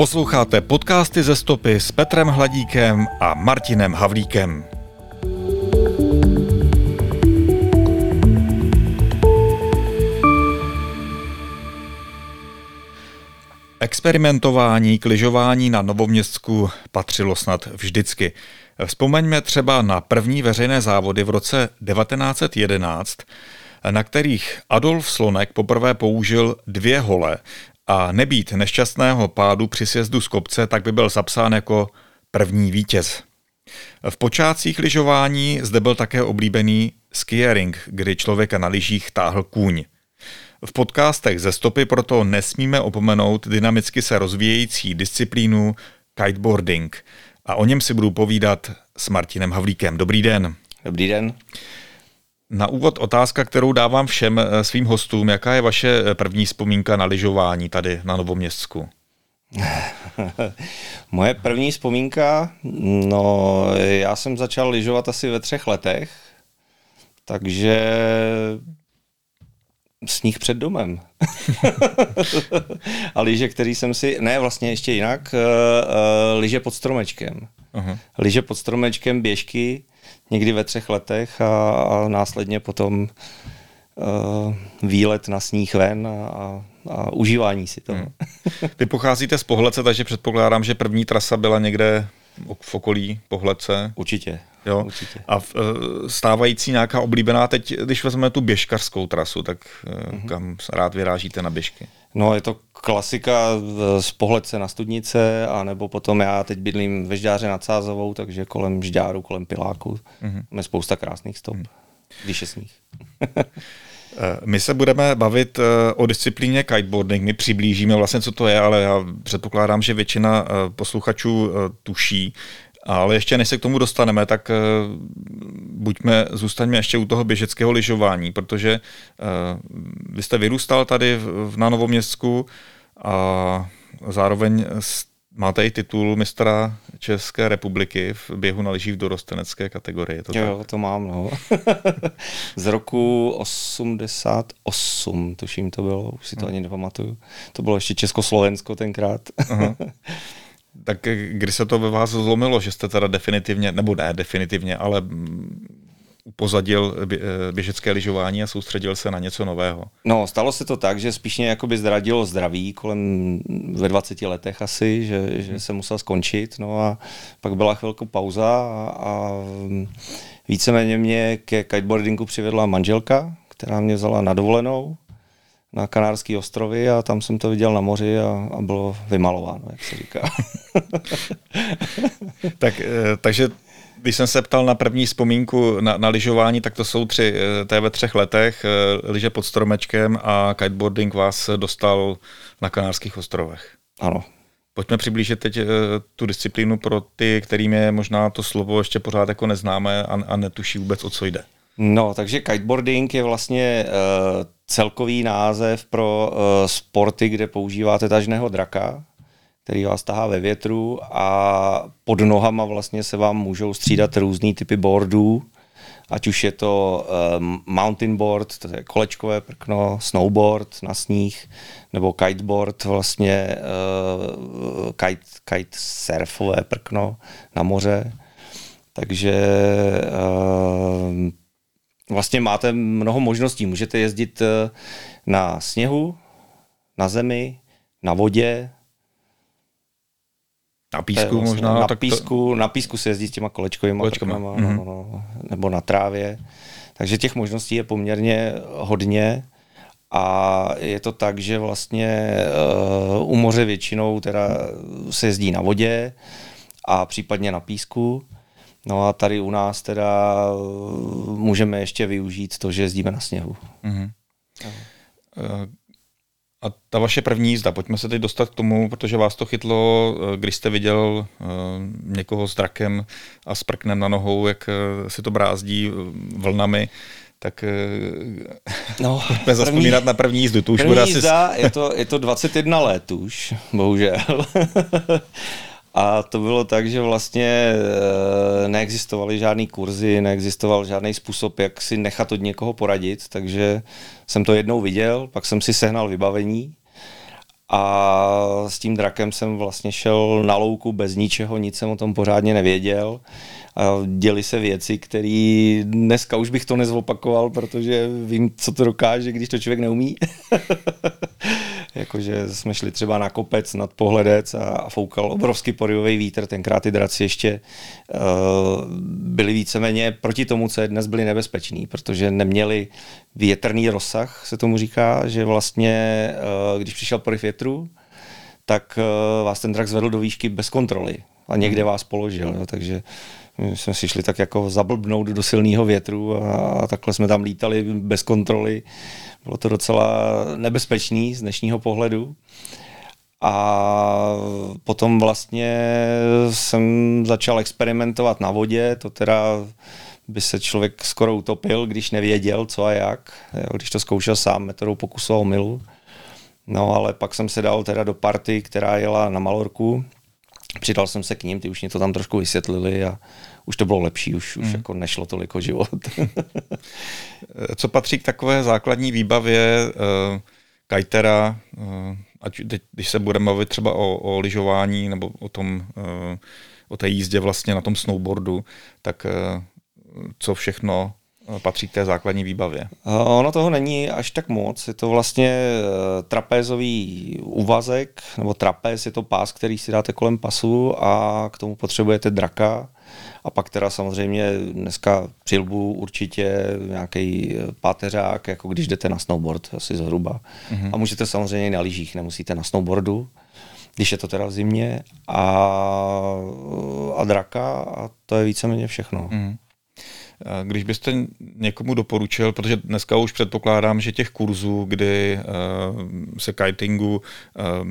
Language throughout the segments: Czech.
Posloucháte podcasty ze stopy s Petrem Hladíkem a Martinem Havlíkem. Experimentování k lyžování na Novoměstsku patřilo snad vždycky. Vzpomeňme třeba na první veřejné závody v roce 1911, na kterých Adolf Slonek poprvé použil dvě hole a nebýt nešťastného pádu při sjezdu z kopce, tak by byl zapsán jako první vítěz. V počátcích lyžování zde byl také oblíbený skiering, kdy člověka na lyžích táhl kůň. V podcastech ze stopy proto nesmíme opomenout dynamicky se rozvíjející disciplínu kiteboarding. A o něm si budu povídat s Martinem Havlíkem. Dobrý den. Dobrý den. Na úvod otázka, kterou dávám všem eh, svým hostům. Jaká je vaše eh, první vzpomínka na lyžování tady na Novoměstsku? Moje první vzpomínka, no já jsem začal lyžovat asi ve třech letech, takže sníh před domem. a lyže, který jsem si, ne vlastně ještě jinak, uh, uh, lyže pod stromečkem. Uh-huh. Lyže pod stromečkem, běžky, někdy ve třech letech a, a následně potom uh, výlet na sníh ven a, a, a užívání si toho. Hmm. Vy pocházíte z Pohledce, takže předpokládám, že první trasa byla někde v okolí Pohledce. Určitě. Jo? Určitě. A v, stávající nějaká oblíbená, teď, když vezmeme tu běžkařskou trasu, tak mm-hmm. kam rád vyrážíte na běžky? No, je to klasika z pohledce na Studnice, anebo potom já teď bydlím ve Žďáře nad Sázovou, takže kolem Žďáru, kolem Piláku. Mm-hmm. Máme spousta krásných stop, mm. když je sníh. My se budeme bavit eh, o disciplíně kiteboarding, my přiblížíme vlastně, co to je, ale já předpokládám, že většina eh, posluchačů eh, tuší. Ale ještě než se k tomu dostaneme, tak buďme, zůstaňme ještě u toho běžeckého lyžování, protože vy jste vyrůstal tady v, na Novoměstsku a zároveň Máte i titul mistra České republiky v běhu na lyžích v dorostenecké kategorii. To jo, tak? to mám, no. Z roku 88, tuším to bylo, už si to hmm. ani nepamatuju. To bylo ještě Československo tenkrát. Aha. Tak kdy se to ve vás zlomilo, že jste teda definitivně, nebo ne definitivně, ale upozadil běžecké lyžování a soustředil se na něco nového? No, stalo se to tak, že spíš mě jakoby zradilo zdraví kolem ve 20 letech asi, že, že jsem musel skončit, no a pak byla chvilku pauza a, a víceméně mě ke kiteboardingu přivedla manželka, která mě vzala na dovolenou na Kanárské ostrovy a tam jsem to viděl na moři a, a bylo vymalováno, jak se říká. tak, eh, takže když jsem se ptal na první vzpomínku na, na lyžování, tak to jsou tři, eh, to je ve třech letech, eh, lyže pod stromečkem a kiteboarding vás dostal na Kanárských ostrovech. Ano. Pojďme přiblížit teď eh, tu disciplínu pro ty, kterým je možná to slovo ještě pořád jako neznámé a, a netuší vůbec, o co jde. No, takže kiteboarding je vlastně uh, celkový název pro uh, sporty, kde používáte tažného draka, který vás tahá ve větru a pod nohama vlastně se vám můžou střídat různý typy boardů, ať už je to um, mountain board, to je kolečkové prkno, snowboard na sníh, nebo kiteboard, vlastně uh, kite, kite surfové prkno na moře. Takže uh, vlastně máte mnoho možností. Můžete jezdit na sněhu, na zemi, na vodě, na písku vlastně, možná? Na, tak písku, to... na písku se jezdí s těma kolečkovými kolečkama, mm-hmm. no, no, nebo na trávě. Takže těch možností je poměrně hodně a je to tak, že vlastně uh, u moře většinou teda se jezdí na vodě a případně na písku. No a tady u nás teda uh, můžeme ještě využít to, že jezdíme na sněhu. Mm-hmm. Uh, a ta vaše první jízda, pojďme se teď dostat k tomu, protože vás to chytlo, eh, když jste viděl uh, někoho s drakem a s prknem na nohou, jak uh, si to brázdí vlnami, tak no, pojďme zaspomínat na první jízdu. Tu už první jízda, asi... je, to, je to 21 let už, bohužel. A to bylo tak, že vlastně neexistovaly žádný kurzy, neexistoval žádný způsob, jak si nechat od někoho poradit, takže jsem to jednou viděl, pak jsem si sehnal vybavení a s tím drakem jsem vlastně šel na louku bez ničeho, nic jsem o tom pořádně nevěděl. A děli se věci, které dneska už bych to nezvopakoval, protože vím, co to dokáže, když to člověk neumí. Jakože jsme šli třeba na kopec nad pohledec a, foukal obrovský porivový vítr, tenkrát ty draci ještě uh, byly víceméně proti tomu, co je dnes byli nebezpeční, protože neměli větrný rozsah, se tomu říká, že vlastně, uh, když přišel poriv větru, tak uh, vás ten drak zvedl do výšky bez kontroly a někde vás položil, jo, takže my jsme si šli tak jako zablbnout do silného větru a, takhle jsme tam lítali bez kontroly. Bylo to docela nebezpečný z dnešního pohledu. A potom vlastně jsem začal experimentovat na vodě, to teda by se člověk skoro utopil, když nevěděl, co a jak, když to zkoušel sám metodou pokusu a omylu. No ale pak jsem se dal teda do party, která jela na Malorku, přidal jsem se k ním, ty už mě to tam trošku vysvětlili a už to bylo lepší, už, už hmm. jako nešlo toliko život. Co patří k takové základní výbavě uh, kajtera, uh, ať teď, když se budeme mluvit třeba o, o lyžování nebo o tom, uh, o té jízdě vlastně na tom snowboardu, tak uh, co všechno patří k té základní výbavě? Ono toho není až tak moc. Je to vlastně trapézový úvazek, nebo trapéz je to pás, který si dáte kolem pasu a k tomu potřebujete draka a pak teda samozřejmě dneska přilbu určitě nějaký páteřák, jako když jdete na snowboard, asi zhruba. Mm-hmm. A můžete samozřejmě i na lyžích, nemusíte na snowboardu, když je to teda v zimě. A, a draka a to je víceméně všechno. Mm-hmm. Když byste někomu doporučil, protože dneska už předpokládám, že těch kurzů, kdy uh, se kitingu uh,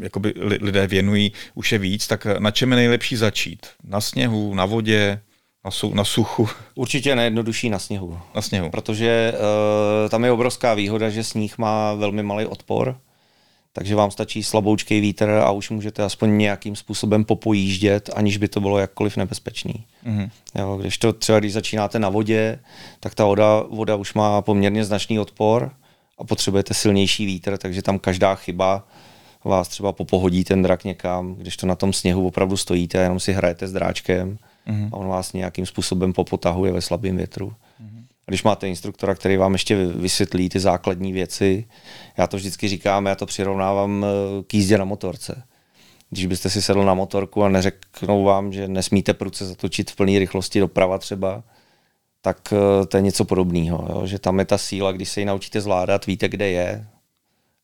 jakoby lidé věnují, už je víc, tak na čem je nejlepší začít? Na sněhu, na vodě, na, su, na suchu? Určitě nejjednodušší na sněhu. Na sněhu. Protože uh, tam je obrovská výhoda, že sníh má velmi malý odpor takže vám stačí slaboučký vítr a už můžete aspoň nějakým způsobem popojíždět, aniž by to bylo jakkoliv nebezpečný. Mm-hmm. Jo, když to třeba, když začínáte na vodě, tak ta voda, voda už má poměrně značný odpor a potřebujete silnější vítr, takže tam každá chyba vás třeba popohodí ten drak někam, když to na tom sněhu opravdu stojíte a jenom si hrajete s dráčkem mm-hmm. a on vás nějakým způsobem popotahuje ve slabém větru. Když máte instruktora, který vám ještě vysvětlí ty základní věci, já to vždycky říkám, já to přirovnávám eh, k jízdě na motorce. Když byste si sedl na motorku a neřeknou vám, že nesmíte pruce zatočit v plné rychlosti doprava třeba, tak eh, to je něco podobného. Že tam je ta síla, když se ji naučíte zvládat, víte, kde je,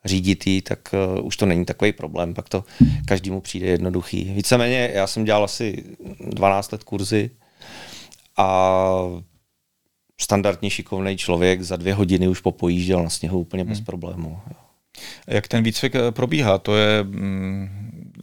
řídit ji, tak uh, už to není takový problém, pak to každému přijde jednoduchý. Víceméně já jsem dělal asi 12 let kurzy a standardně šikovný člověk za dvě hodiny už popojížděl na sněhu úplně hmm. bez problému. Jak ten výcvik eh, probíhá? To je, um,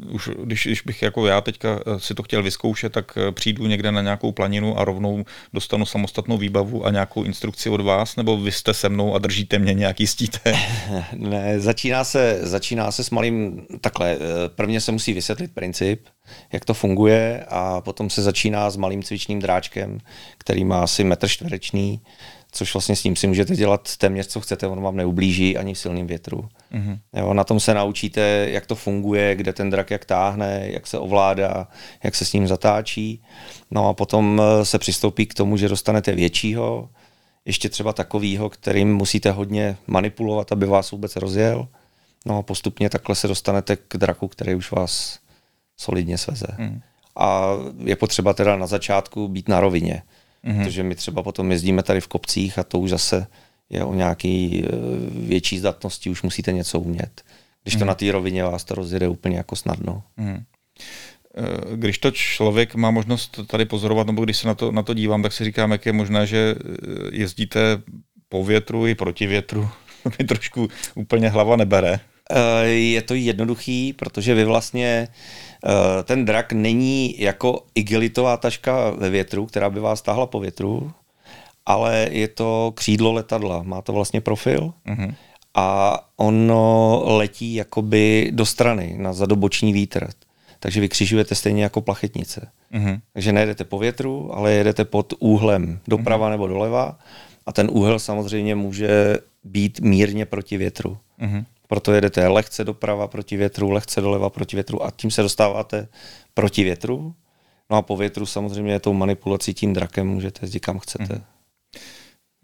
už když, když bych jako já teďka eh, si to chtěl vyzkoušet, tak eh, přijdu někde na nějakou planinu a rovnou dostanu samostatnou výbavu a nějakou instrukci od vás, nebo vy jste se mnou a držíte mě nějak jistíte? ne, začíná se, začíná se s malým, takhle, prvně se musí vysvětlit princip, jak to funguje a potom se začíná s malým cvičným dráčkem, který má asi metr čtverečný, což vlastně s ním si můžete dělat téměř co chcete, on vám neublíží ani v silným větru. Mm-hmm. Jo, na tom se naučíte, jak to funguje, kde ten drak jak táhne, jak se ovládá, jak se s ním zatáčí. No a potom eh, se přistoupí k tomu, že dostanete většího, ještě třeba takovýho, kterým musíte hodně manipulovat, aby vás vůbec rozjel. No a postupně takhle se dostanete k draku, který už vás solidně sveze. Mm. A je potřeba teda na začátku být na rovině, mm. protože my třeba potom jezdíme tady v kopcích a to už zase je o nějaký e, větší zdatnosti, už musíte něco umět. Když to mm. na té rovině vás to rozjede úplně jako snadno. Mm. Když to člověk má možnost tady pozorovat, nebo když se na to, na to dívám, tak si říkám, jak je možné, že e, jezdíte po větru i proti větru. mi trošku úplně hlava nebere. Je to jednoduchý, protože vy vlastně Eh, ten drak není jako igelitová taška ve větru, která by vás tahla po větru, ale je to křídlo letadla. Má to vlastně profil mm-hmm. a ono letí jakoby do strany na zadoboční vítr. Takže vy křižujete stejně jako plachetnice. Mm-hmm. Takže nejedete po větru, ale jedete pod úhlem doprava mm-hmm. nebo doleva a ten úhel samozřejmě může být mírně proti větru. Mm-hmm proto jedete lehce doprava proti větru, lehce doleva proti větru a tím se dostáváte proti větru. No a po větru samozřejmě tou manipulací tím drakem můžete jezdit kam chcete. Hmm.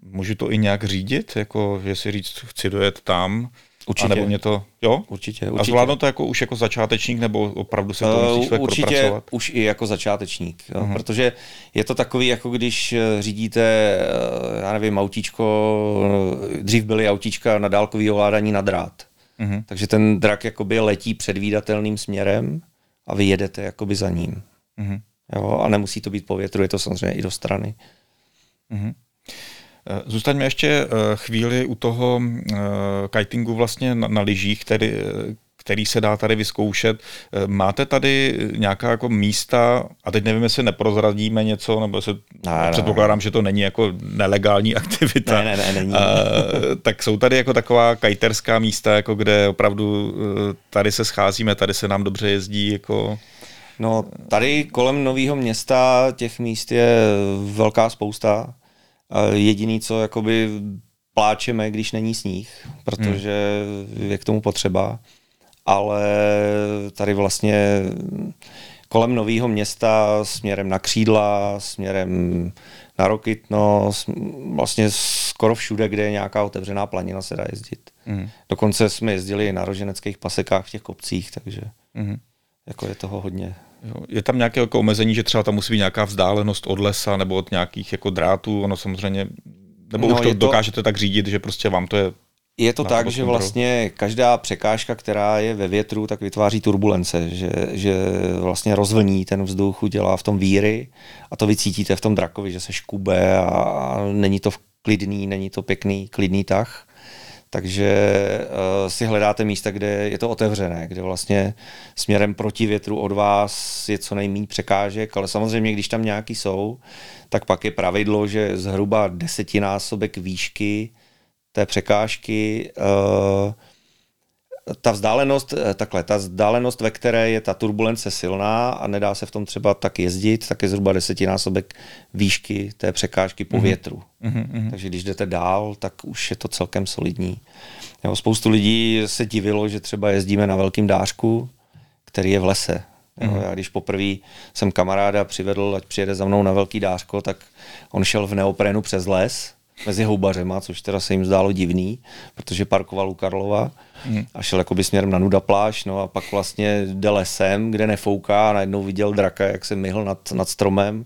Můžu to i nějak řídit, jako jestli říct, chci dojet tam, Určitě. A nebo mě to, jo? Určitě, určitě. A zvládnu to jako už jako začátečník, nebo opravdu si to musíš uh, Určitě propracovat? už i jako začátečník, jo? Uh-huh. protože je to takový, jako když eh, řídíte, eh, já nevím, autíčko, eh, dřív byly autíčka na dálkový ovládání na drát. Uh-huh. Takže ten drak jakoby letí předvídatelným směrem a vy jedete jakoby za ním. Uh-huh. Jo? A nemusí to být po větru, je to samozřejmě i do strany. Eh, zůstaňme ještě eh, chvíli u toho eh, kitingu vlastně na, na lyžích, který, který se dá tady vyzkoušet. Máte tady nějaká jako místa, a teď nevím, jestli neprozradíme něco, nebo se ne, předpokládám, ne. že to není jako nelegální aktivita. Ne, ne, ne, není. A, tak jsou tady jako taková kajterská místa, jako kde opravdu tady se scházíme, tady se nám dobře jezdí, jako... No, tady kolem nového města těch míst je velká spousta. Jediný, co jakoby pláčeme, když není sníh, protože hmm. je k tomu potřeba. Ale tady vlastně kolem nového města směrem na křídla, směrem na Rokytno, vlastně skoro všude, kde je nějaká otevřená planina, se dá jezdit. Mm. Dokonce jsme jezdili na roženeckých pasekách v těch kopcích, takže mm. jako je toho hodně. Jo. Je tam nějaké jako omezení, že třeba tam musí být nějaká vzdálenost od lesa nebo od nějakých jako drátů, ono samozřejmě, nebo no, už to, to dokážete tak řídit, že prostě vám to je je to tak, že vlastně každá překážka, která je ve větru, tak vytváří turbulence, že, že vlastně rozvlní ten vzduch, udělá v tom víry a to vycítíte v tom drakovi, že se škube a není to klidný, není to pěkný, klidný tah. Takže uh, si hledáte místa, kde je to otevřené, kde vlastně směrem proti větru od vás je co nejméně překážek, ale samozřejmě, když tam nějaký jsou, tak pak je pravidlo, že zhruba desetinásobek výšky té překážky uh, ta vzdálenost, eh, takhle, ta vzdálenost, ve které je ta turbulence silná a nedá se v tom třeba tak jezdit, tak je zhruba desetinásobek výšky té překážky po mm-hmm. větru. Mm-hmm. Takže když jdete dál, tak už je to celkem solidní. Jo, spoustu lidí se divilo, že třeba jezdíme na velkým dářku, který je v lese. Jo, mm-hmm. Já když poprvé jsem kamaráda přivedl, ať přijede za mnou na velký dářko, tak on šel v neoprénu přes les mezi houbařema, což teda se jim zdálo divný, protože parkoval u Karlova hmm. a šel jakoby směrem na Nuda pláž, no a pak vlastně jde lesem, kde nefouká a najednou viděl draka, jak se myhl nad, nad stromem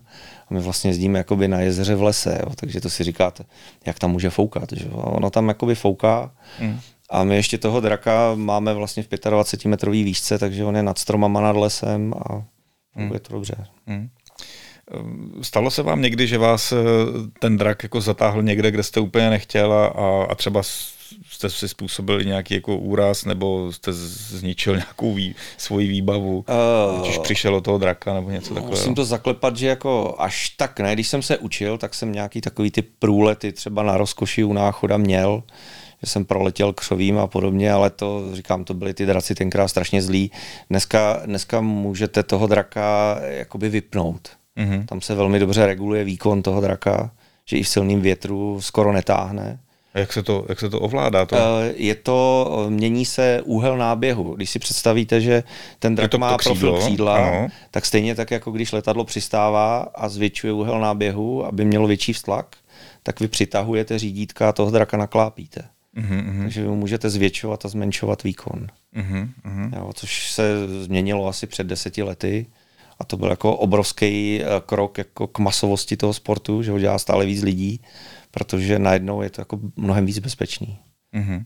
a my vlastně jezdíme jakoby na jezeře v lese, jo, takže to si říkáte, jak tam může foukat, že jo? ono tam jakoby fouká hmm. a my ještě toho draka máme vlastně v 25 metrový výšce, takže on je nad stromama nad lesem a hmm. je to dobře. Hmm. Stalo se vám někdy, že vás eh, ten drak jako zatáhl někde, kde jste úplně nechtěl a, a třeba jste si způsobili nějaký jako úraz nebo jste zničil nějakou vý, svoji výbavu, uh, když přišel od toho draka nebo něco takového? Musím to zaklepat, že jako až tak ne. Když jsem se učil, tak jsem nějaký takový ty průlety třeba na rozkoši u náchoda měl, že jsem proletěl křovím a podobně, ale to, říkám, to byly ty draci tenkrát strašně zlí. Dneska, dneska můžete toho draka jakoby vypnout Mm-hmm. Tam se velmi dobře reguluje výkon toho draka, že i v silným větru skoro netáhne. A jak se to, jak se to ovládá? To? Eh, je to, mění se úhel náběhu. Když si představíte, že ten drak to má křídlo, profil křídla, ano. tak stejně tak, jako když letadlo přistává a zvětšuje úhel náběhu, aby mělo větší vztlak, tak vy přitahujete řídítka a toho draka naklápíte. Mm-hmm. Takže vy můžete zvětšovat a zmenšovat výkon. Mm-hmm. Jo, což se změnilo asi před deseti lety. A to byl jako obrovský eh, krok jako k masovosti toho sportu, že ho dělá stále víc lidí, protože najednou je to jako mnohem víc bezpečný. Mm-hmm.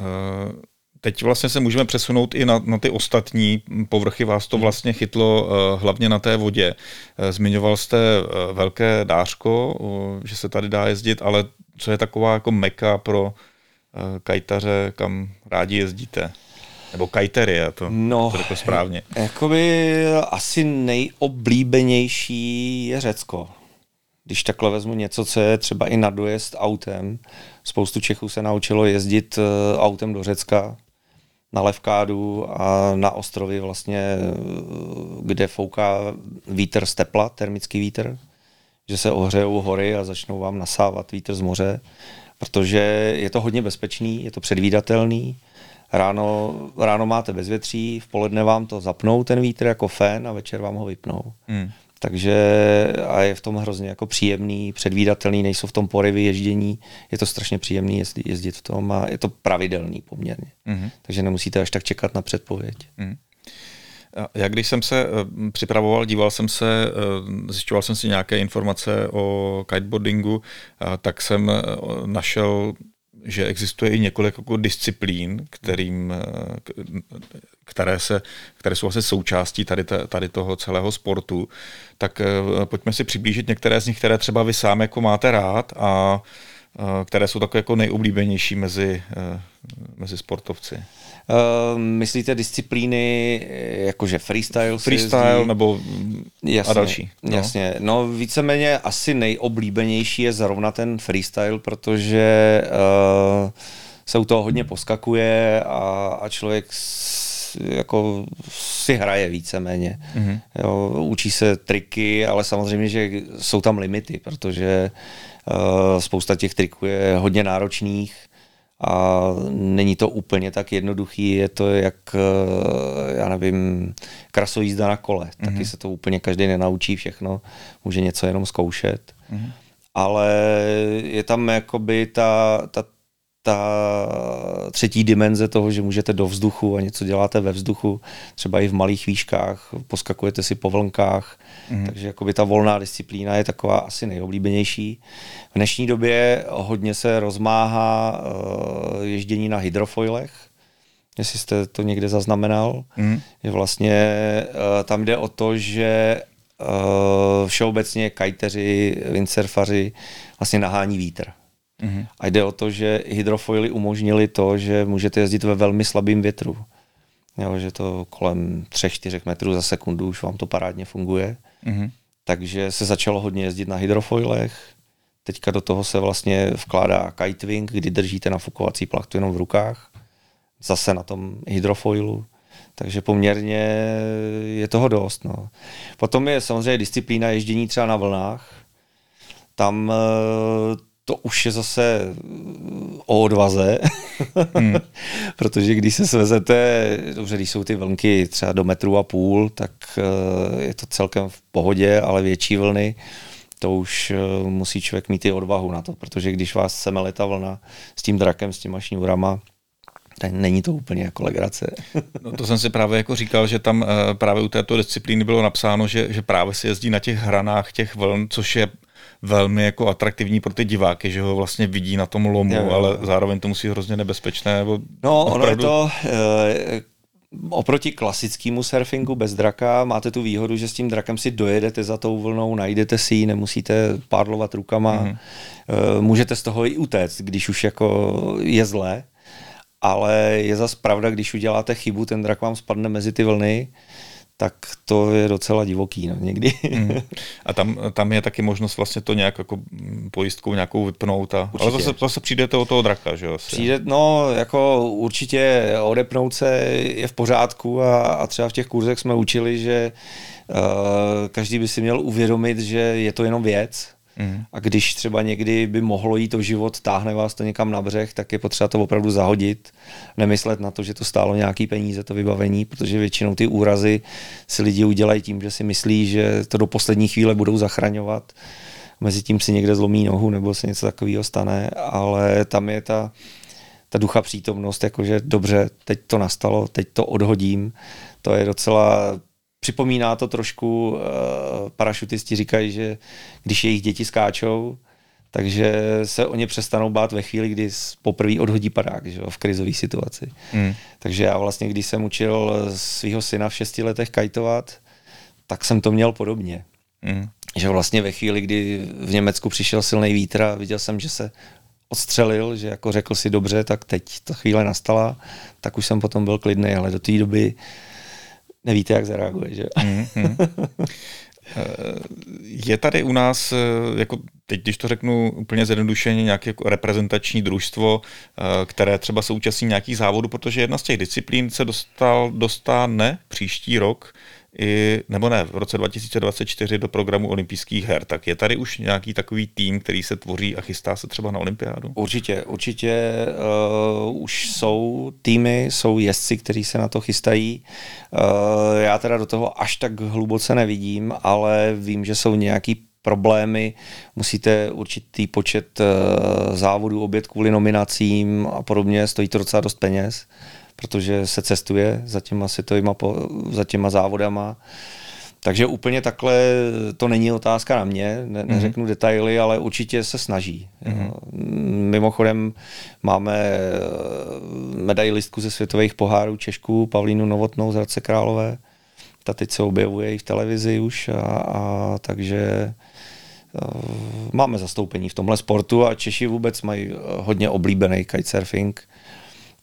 Uh... Teď vlastně se můžeme přesunout i na, na ty ostatní povrchy. Vás to mhm. vlastně chytlo uh, hlavně na té vodě. Uh, zmiňoval jste uh, velké dářko, uh, že se tady dá jezdit, ale co je taková jako meka pro uh, kajtaře, kam rádi jezdíte? Nebo kajterie, to, no, to řekl správně. Jakoby asi nejoblíbenější je Řecko. Když takhle vezmu něco, co je třeba i na dojezd autem. Spoustu Čechů se naučilo jezdit eh, autem do Řecka, na Levkádu a na ostrovy vlastně, eh, kde fouká vítr z tepla, termický vítr, že se ohřejou hory a začnou vám nasávat vítr z moře protože je to hodně bezpečný, je to předvídatelný, ráno, ráno máte bezvětří, v poledne vám to zapnou ten vítr jako fén a večer vám ho vypnou. Hmm. Takže a je v tom hrozně jako příjemný, předvídatelný, nejsou v tom porivy ježdění, je to strašně příjemný jezdit, jezdit v tom a je to pravidelný poměrně. Mm-hmm. Takže nemusíte až tak čekat na předpověď. Mm. Já když jsem se eh, připravoval, díval jsem se, eh, zjišťoval jsem si nějaké informace o kiteboardingu, tak jsem eh, našel že existuje i několik jako disciplín, kterým, které, se, které jsou asi součástí tady, tady toho celého sportu. Tak pojďme si přiblížit některé z nich, které třeba vy sám jako máte rád a které jsou takové jako nejoblíbenější mezi, mezi sportovci. Uh, myslíte disciplíny jakože freestyle? Freestyle nebo jasně, a další. No. Jasně. No víceméně asi nejoblíbenější je zrovna ten freestyle, protože uh, se u toho hodně poskakuje a, a člověk jako si hraje víceméně. Mm-hmm. Jo, učí se triky, ale samozřejmě, že jsou tam limity, protože uh, spousta těch triků je hodně náročných a není to úplně tak jednoduchý, je to jak, eh, já nevím, krasojízda na kole. Mm-hmm. Taky se to úplně každý nenaučí všechno, může něco jenom zkoušet. Mm-hmm. Ale je tam jakoby ta, ta ta třetí dimenze toho, že můžete do vzduchu a něco děláte ve vzduchu, třeba i v malých výškách, poskakujete si po vlnkách, mm. takže jakoby ta volná disciplína je taková asi nejoblíbenější. V dnešní době hodně se rozmáhá uh, ježdění na hydrofoilech, jestli jste to někde zaznamenal, mm. je vlastně uh, tam jde o to, že uh, všeobecně kajteři, windsurfaři vlastně nahání vítr. Mm-hmm. A jde o to, že hydrofoily umožnili to, že můžete jezdit ve velmi slabým větru. Jo, že to kolem 3-4 metrů za sekundu už vám to parádně funguje. Mm-hmm. Takže se začalo hodně jezdit na hydrofoilech. Teďka do toho se vlastně vkládá kitewing, kdy držíte nafukovací plachtu jenom v rukách. Zase na tom hydrofoilu. Takže poměrně je toho dost. No. Potom je samozřejmě disciplína ježdění třeba na vlnách. Tam eh, to už je zase o odvaze, hmm. protože když se svezete, dobře, když jsou ty vlnky třeba do metru a půl, tak eh, je to celkem v pohodě, ale větší vlny, to už eh, musí člověk mít i odvahu na to, protože když vás semele ta vlna s tím drakem, s těma šňůrama, tak není to úplně jako legrace. no to jsem si právě jako říkal, že tam eh, právě u této disciplíny bylo napsáno, že, že právě se jezdí na těch hranách těch vln, což je velmi jako atraktivní pro ty diváky, že ho vlastně vidí na tom lomu, jo, jo. ale zároveň to musí hrozně nebezpečné. Nebo no, opravdu... ono je to... E, oproti klasickému surfingu bez draka máte tu výhodu, že s tím drakem si dojedete za tou vlnou, najdete si ji, nemusíte pádlovat rukama, mm-hmm. e, můžete z toho i utéct, když už jako je zlé, ale je zas pravda, když uděláte chybu, ten drak vám spadne mezi ty vlny, tak to je docela divoký no, někdy. Mm. A tam, tam je taky možnost vlastně to nějak jako pojistkou nějakou vypnout. A, ale zase, zase přijdete o toho draka, že jo? Přijde, no, jako určitě odepnout se je v pořádku a, a třeba v těch kurzech jsme učili, že uh, každý by si měl uvědomit, že je to jenom věc, Mm. A když třeba někdy by mohlo jít o život, táhne vás to někam na břeh, tak je potřeba to opravdu zahodit. Nemyslet na to, že to stálo nějaký peníze, to vybavení, protože většinou ty úrazy si lidi udělají tím, že si myslí, že to do poslední chvíle budou zachraňovat. Mezi tím si někde zlomí nohu nebo se něco takového stane, ale tam je ta, ta ducha přítomnost, jakože dobře, teď to nastalo, teď to odhodím. To je docela Připomíná to trošku, uh, parašutisti říkají, že když jejich děti skáčou, takže se o ně přestanou bát ve chvíli, kdy poprvé odhodí padák že v krizové situaci. Mm. Takže já vlastně, když jsem učil svého syna v šesti letech kajtovat, tak jsem to měl podobně. Mm. Že vlastně ve chvíli, kdy v Německu přišel silný vítr a viděl jsem, že se odstřelil, že jako řekl si dobře, tak teď ta chvíle nastala, tak už jsem potom byl klidný, ale do té doby nevíte, jak zareaguje. Že? Mm-hmm. Je tady u nás, eh, jako teď když to řeknu úplně zjednodušeně, nějaké jako reprezentační družstvo, eh, které třeba současní nějakých závodů, protože jedna z těch disciplín se dostal, dostane příští rok i, nebo ne, v roce 2024 do programu olympijských her. Tak je tady už nějaký takový tým, který se tvoří a chystá se třeba na olympiádu? Určitě, určitě uh, už jsou týmy, jsou jezdci, kteří se na to chystají. Uh, já teda do toho až tak hluboce nevidím, ale vím, že jsou nějaký problémy, musíte určitý počet uh, závodů obět kvůli nominacím a podobně, stojí to docela dost peněz, protože se cestuje za těma světovýma, za těma závodama. Takže úplně takhle to není otázka na mě, ne, mhm. neřeknu mm-hmm. detaily, ale určitě se snaží. Mm-hmm. Mimochodem máme eh, medailistku ze světových pohárů Češku, Pavlínu Novotnou z Hradce Králové. Ta teď se objevuje i v televizi už, a, a takže Eh, máme zastoupení v tomhle sportu a Češi vůbec mají eh, hodně oblíbený kitesurfing,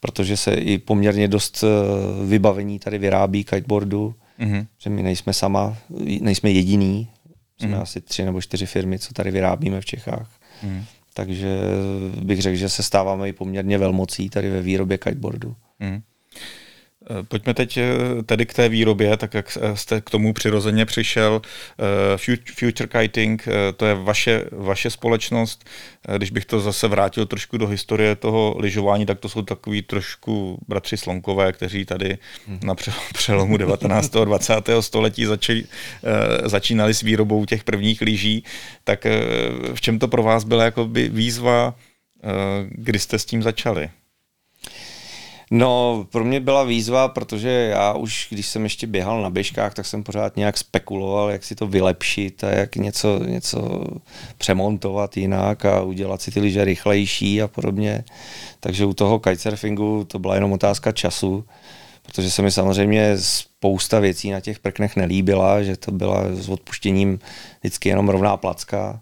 protože se i poměrně dost eh, vybavení tady vyrábí kiteboardu, mm-hmm. že my nejsme sama, nejsme jediný, jsme mm-hmm. asi tři nebo čtyři firmy, co tady vyrábíme v Čechách. Mm-hmm. Takže bych řekl, že se stáváme i poměrně velmocí tady ve výrobě kiteboardu. Mm-hmm. Eh, pojďme teď eh, tedy k té výrobě, tak jak jste k tomu přirozeně přišel. Eh, Future Kiting, to je vaše, vaše společnost. Když bych to zase vrátil trošku do historie toho lyžování, tak to jsou takový trošku bratři Slonkové, kteří tady hmm. na přelomu 19. a 20. století začali, začínali s výrobou těch prvních lyží. Tak v čem to pro vás byla jakoby výzva, kdy jste s tím začali? No, pro mě byla výzva, protože já už, když jsem ještě běhal na běžkách, tak jsem pořád nějak spekuloval, jak si to vylepšit a jak něco, něco přemontovat jinak a udělat si ty lyže rychlejší a podobně. Takže u toho kitesurfingu to byla jenom otázka času, protože se mi samozřejmě spousta věcí na těch prknech nelíbila, že to byla s odpuštěním vždycky jenom rovná placka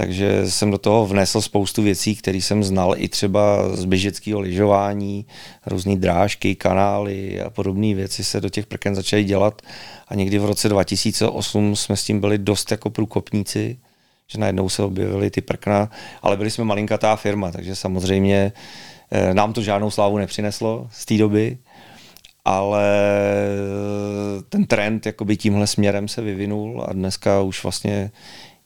takže jsem do toho vnesl spoustu věcí, které jsem znal i třeba z běžeckého lyžování, různé drážky, kanály a podobné věci se do těch prken začaly dělat. A někdy v roce 2008 jsme s tím byli dost jako průkopníci, že najednou se objevily ty prkna, ale byli jsme malinkatá firma, takže samozřejmě eh, nám to žádnou slávu nepřineslo z té doby, ale ten trend jakoby tímhle směrem se vyvinul a dneska už vlastně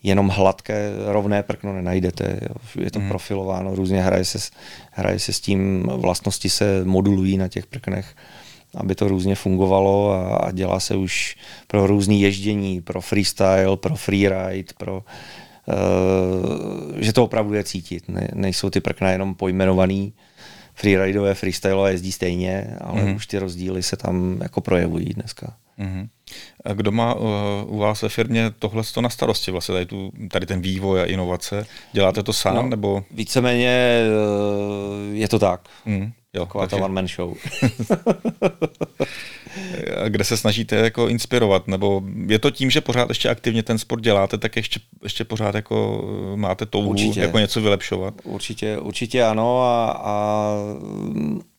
jenom hladké, rovné prkno nenajdete. Je to hmm. profilováno, různě hraje se, hraje se s tím, vlastnosti se modulují na těch prknech, aby to různě fungovalo a, a dělá se už pro různý ježdění, pro freestyle, pro freeride, pro uh, že to opravdu je cítit. Ne, nejsou ty prkna jenom pojmenovaný, freerideové, freestylové jezdí stejně, ale mm. už ty rozdíly se tam jako projevují dneska. Mm. A kdo má uh, u vás ve firmě tohle na starosti, vlastně tady, tu, tady ten vývoj a inovace? Děláte to sám? No, nebo? Víceméně uh, je to tak. Mm. Jo, Taková takže... one man show. kde se snažíte jako inspirovat, nebo je to tím, že pořád ještě aktivně ten sport děláte, tak ještě, ještě pořád jako máte touhu určitě. jako něco vylepšovat? Určitě, určitě ano a, a Eh,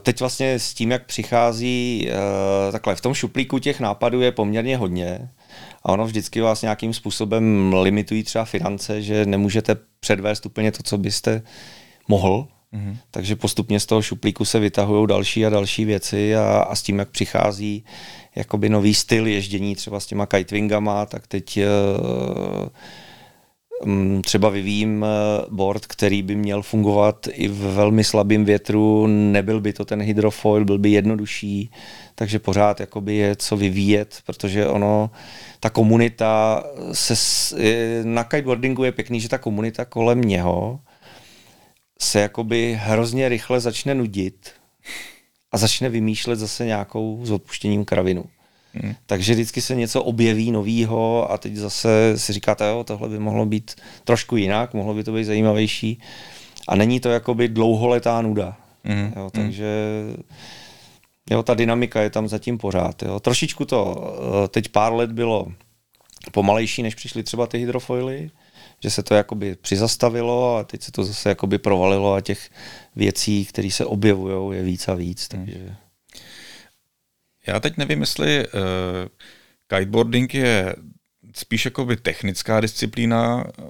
teď vlastně s tím, jak přichází, eh, takhle v tom šuplíku těch nápadů je poměrně hodně a ono vždycky vás nějakým způsobem limitují třeba finance, že nemůžete předvést úplně to, co byste mohl, mm-hmm. takže postupně z toho šuplíku se vytahují další a další věci a, a s tím, jak přichází jakoby nový styl ježdění třeba s těma kitewingama, tak teď uh, třeba vyvíjím eh, board, který by měl fungovat i v velmi slabém větru, nebyl by to ten hydrofoil, byl by jednodušší, takže pořád jakoby je co vyvíjet, protože ono, ta komunita se, na kiteboardingu je pěkný, že ta komunita kolem něho se jakoby hrozně rychle začne nudit a začne vymýšlet zase nějakou s odpuštěním kravinu. Hmm. Takže vždycky se něco objeví novýho a teď zase si říkáte, jo, tohle by mohlo být trošku jinak, mohlo by to být zajímavější. A není to jakoby dlouholetá nuda. Hmm. Jo, takže jo, ta dynamika je tam zatím pořád. Jo. Trošičku to eh, teď pár let bylo pomalejší, než přišly třeba ty hydrofoily, že se to jakoby přizastavilo a teď se to zase jakoby provalilo a těch věcí, které se objevují, je víc a víc. Takže... Hmm. Já teď nevím, jestli uh, kiteboarding je spíš jako by technická disciplína, eh,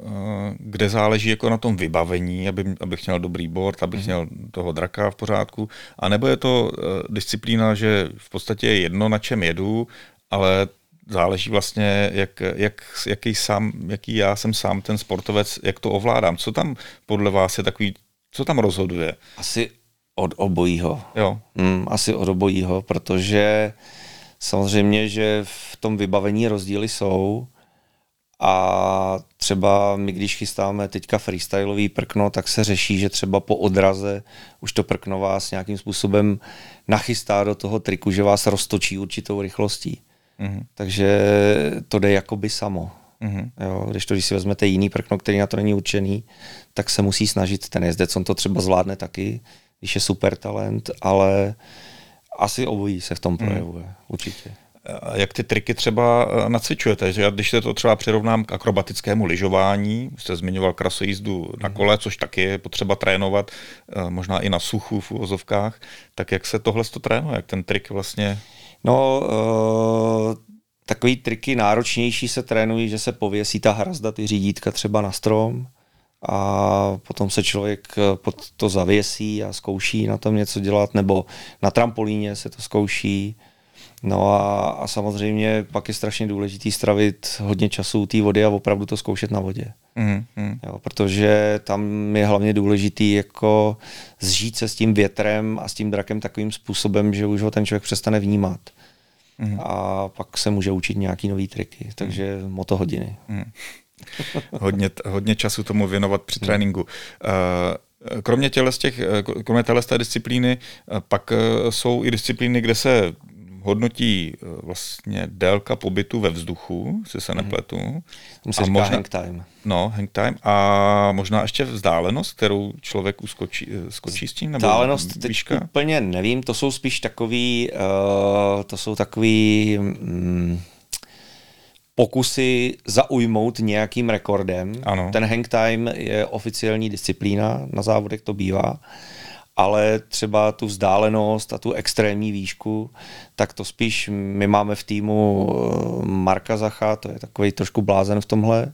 kde záleží jako na tom vybavení, aby, abych měl dobrý board, abych mhm. měl toho draka v pořádku, a nebo je to eh, disciplína, že v podstatě je jedno, na čem jedu, ale záleží vlastně, jak, jak, jaký, sám, jaký já jsem sám ten sportovec, jak to ovládám. Co tam podle vás je takový, co tam rozhoduje? Asi od obojího. Jo. Mm, asi od obojího, protože samozřejmě, že v tom vybavení rozdíly jsou a třeba my, když chystáme teďka freestyleový prkno, tak se řeší, že třeba po odraze už to prkno vás nějakým způsobem nachystá do toho triku, že vás roztočí určitou rychlostí. Mm-hmm. Takže to jde jakoby samo. Mm-hmm. Jo, když to, když si vezmete jiný prkno, který na to není určený, tak se musí snažit ten jezdec, on to třeba zvládne taky, když je super talent, ale asi obojí se v tom mhm. projevuje, mm. určitě. Jak ty triky třeba eh, nacvičujete? Že když se to třeba přirovnám k akrobatickému lyžování, jste zmiňoval krasojízdu na mhm. kole, což taky je potřeba trénovat, eh, možná i na suchu v uvozovkách, tak jak se tohle to trénuje? Jak ten trik vlastně No, uh, takový triky náročnější se trénují, že se pověsí ta hrazda, ty řídítka třeba na strom a potom se člověk eh, pod to zavěsí a zkouší na tom něco dělat, nebo na trampolíně se to zkouší. No a, a samozřejmě pak je strašně důležitý stravit hodně času u té vody a opravdu to zkoušet na vodě. Mm, mm. Jo, protože tam je hlavně důležitý jako zžít se s tím větrem a s tím drakem takovým způsobem, že už ho ten člověk přestane vnímat. Mm. A pak se může učit nějaký nový triky, takže mm. moto hodiny. Hodně, hodně času tomu věnovat při tréninku. Uh, Kromě, těles těch, kromě téhle disciplíny, pak jsou i disciplíny, kde se hodnotí eh, vlastně délka pobytu ve vzduchu, si se mhm. nepletu. Mm. a možná, hang time. No, hang time. A možná ještě vzdálenost, kterou člověk uskočí, eh, skočí s tím? Nebo vzdálenost výška? teď úplně nevím, to jsou spíš takový, uh, to jsou takový um, pokusy zaujmout nějakým rekordem. Ano. Ten hang time je oficiální disciplína, na závodech to bývá ale třeba tu vzdálenost a tu extrémní výšku, tak to spíš my máme v týmu eh, Marka Zacha, to je takový trošku blázen v tomhle,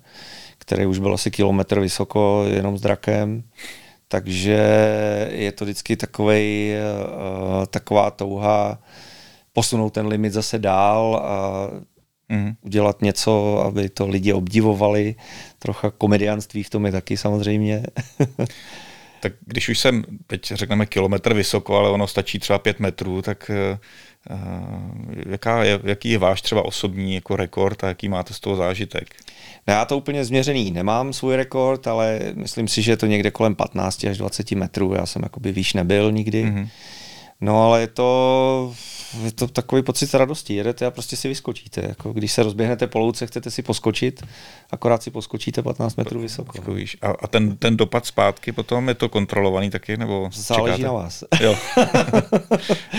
který už byl asi kilometr vysoko jenom s drakem. Takže je to vždycky takovej, uh, taková touha posunout ten limit zase dál a mm. udělat něco, aby to lidi obdivovali. Trocha komedianství v tom je taky samozřejmě. tak když už jsem, teď řekneme kilometr vysoko, ale ono stačí třeba pět metrů, tak uh, jaká je, jaký je váš třeba osobní jako rekord a jaký máte z toho zážitek? No já to úplně změřený nemám svůj rekord, ale myslím si, že je to někde kolem 15 až 20 metrů. Já jsem jakoby výš nebyl nikdy. Mm-hmm. No ale je to je to takový pocit radosti. Jedete a prostě si vyskočíte. Jako když se rozběhnete po louce, chcete si poskočit, akorát si poskočíte 15 metrů vysoko. Jako víš. A, a ten, ten dopad zpátky potom je to kontrolovaný taky? Nebo Záleží čekáte? na vás. Jo.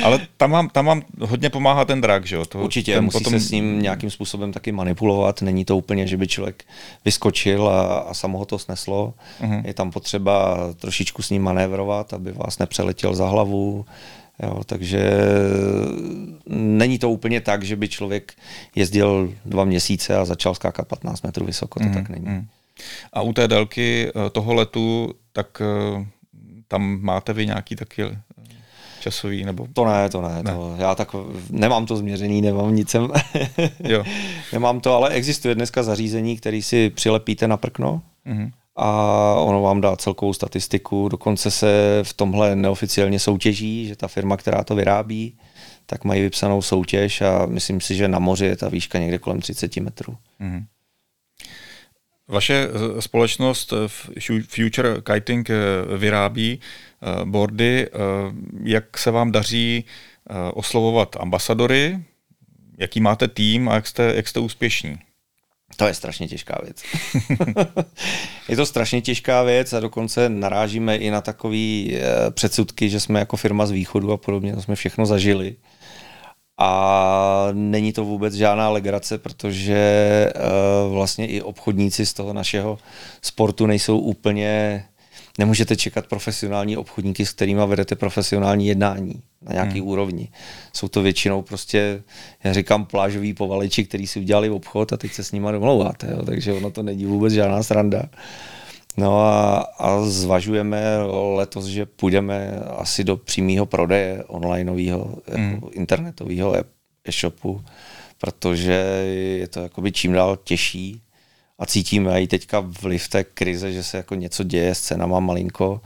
Ale tam vám, tam vám hodně pomáhá ten drak, že jo? To, Určitě, ten musí potom... se s ním nějakým způsobem taky manipulovat. Není to úplně, že by člověk vyskočil a, a samo ho to sneslo. Uh-huh. Je tam potřeba trošičku s ním manévrovat, aby vás nepřeletěl za hlavu, Jo, takže není to úplně tak, že by člověk jezdil dva měsíce a začal skákat 15 metrů vysoko, to mm, tak není. Mm. A u té délky eh, toho letu, tak eh, tam máte vy nějaký taky eh, časový nebo... To ne, to ne. ne. To, já tak nemám to změřený, nemám nic. jo. nemám to, ale existuje dneska zařízení, který si přilepíte na prkno. Mm-hmm a ono vám dá celkovou statistiku. Dokonce se v tomhle neoficiálně soutěží, že ta firma, která to vyrábí, tak mají vypsanou soutěž a myslím si, že na moři je ta výška někde kolem 30 metrů. Mm-hmm. Vaše eh, společnost eh, Future Kiting eh, vyrábí boardy. Jak se vám daří oslovovat ambasadory? Jaký máte tým a jak jste, jak jste úspěšní? To je strašně těžká věc. je to strašně těžká věc a dokonce narážíme i na takové eh, předsudky, že jsme jako firma z východu a podobně, to jsme všechno zažili. A není to vůbec žádná legrace, protože uh, vlastně i obchodníci z toho našeho sportu nejsou úplně nemůžete čekat profesionální obchodníky, s kterými vedete profesionální jednání na nějaký hmm. úrovni. Jsou to většinou prostě, já říkám, plážoví povaleči, kteří si udělali obchod a teď se s nimi domlouváte, jo? takže ono to není vůbec žádná sranda. No a, a zvažujeme letos, že půjdeme asi do přímého prodeje onlineového, hmm. jako internetového e-shopu, protože je to jakoby čím dál těžší a cítíme i teďka vliv té krize, že se jako něco děje s cenama malinko,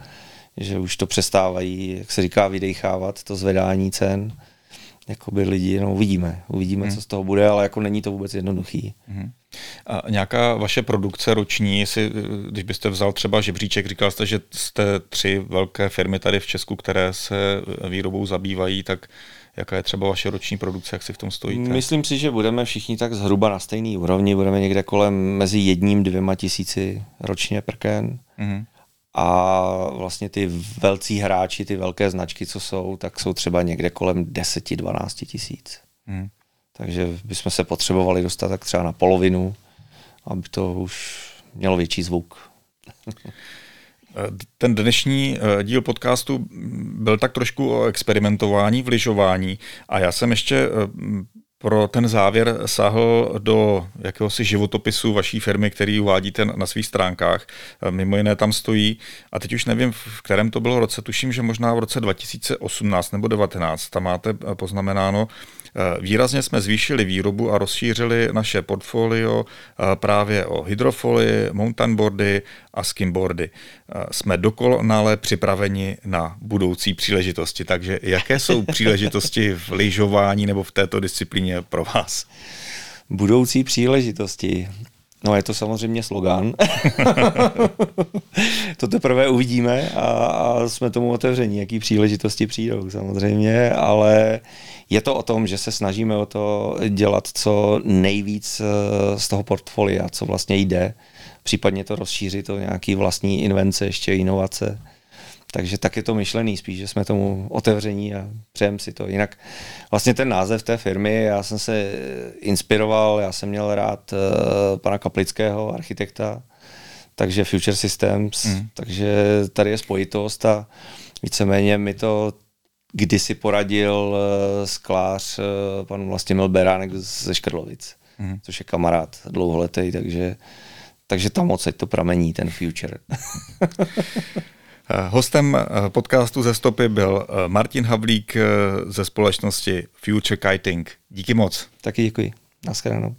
že už to přestávají, jak se říká, vydechávat, to zvedání cen. Jakoby lidi, no uvidíme, uvidíme, hmm. co z toho bude, ale jako není to vůbec jednoduchý. Hmm. A nějaká vaše produkce roční, jestli, když byste vzal třeba žebříček, říkal jste, že jste tři velké firmy tady v Česku, které se výrobou zabývají, tak jaká je třeba vaše roční produkce, jak si v tom stojíte? Myslím si, že budeme všichni tak zhruba na stejné úrovni, budeme někde kolem mezi jedním, dvěma tisíci ročně prken. Mm-hmm. A vlastně ty velcí hráči, ty velké značky, co jsou, tak jsou třeba někde kolem 10-12 tisíc. Mm. Takže bychom se potřebovali dostat tak třeba na polovinu, aby to už mělo větší zvuk. Ten dnešní eh, díl podcastu byl tak trošku o experimentování v lyžování a já jsem ještě eh, pro ten závěr sáhl do jakéhosi životopisu vaší firmy, který uvádíte na svých stránkách. Eh, mimo jiné tam stojí, a teď už nevím, v kterém to bylo roce, tuším, že možná v roce 2018 nebo 2019, tam máte poznamenáno, výrazně jsme zvýšili výrobu a rozšířili naše portfolio eh, právě o hydrofolie, mountainboardy a skimboardy. Eh, jsme dokonale připraveni na budoucí příležitosti. Takže jaké jsou příležitosti v lyžování nebo v této disciplíně pro vás? Budoucí příležitosti. No je to samozřejmě slogan. to teprve uvidíme a, a jsme tomu otevření, jaký příležitosti přijdou samozřejmě, ale je to o tom, že se snažíme o to dělat co nejvíc eh, z toho portfolia, co vlastně jde, případně to rozšířit o nějaký vlastní invence, ještě inovace. Takže tak je to myšlený spíš, že jsme tomu otevření a přejem si to. Jinak vlastně ten název té firmy, já jsem se inspiroval, já jsem měl rád uh, pana Kaplického, architekta, takže Future Systems, mm. takže tady je spojitost a víceméně mi to kdysi poradil uh, sklář uh, pan Vlastimil Beránek ze Škrlovic, mm. což je kamarád dlouholetý, takže, takže tam moc to pramení, ten Future. Eh, hostem podcastu ze stopy byl Martin Havlík ze společnosti Future Kiting. Díky moc. Taky děkuji. Naschledanou.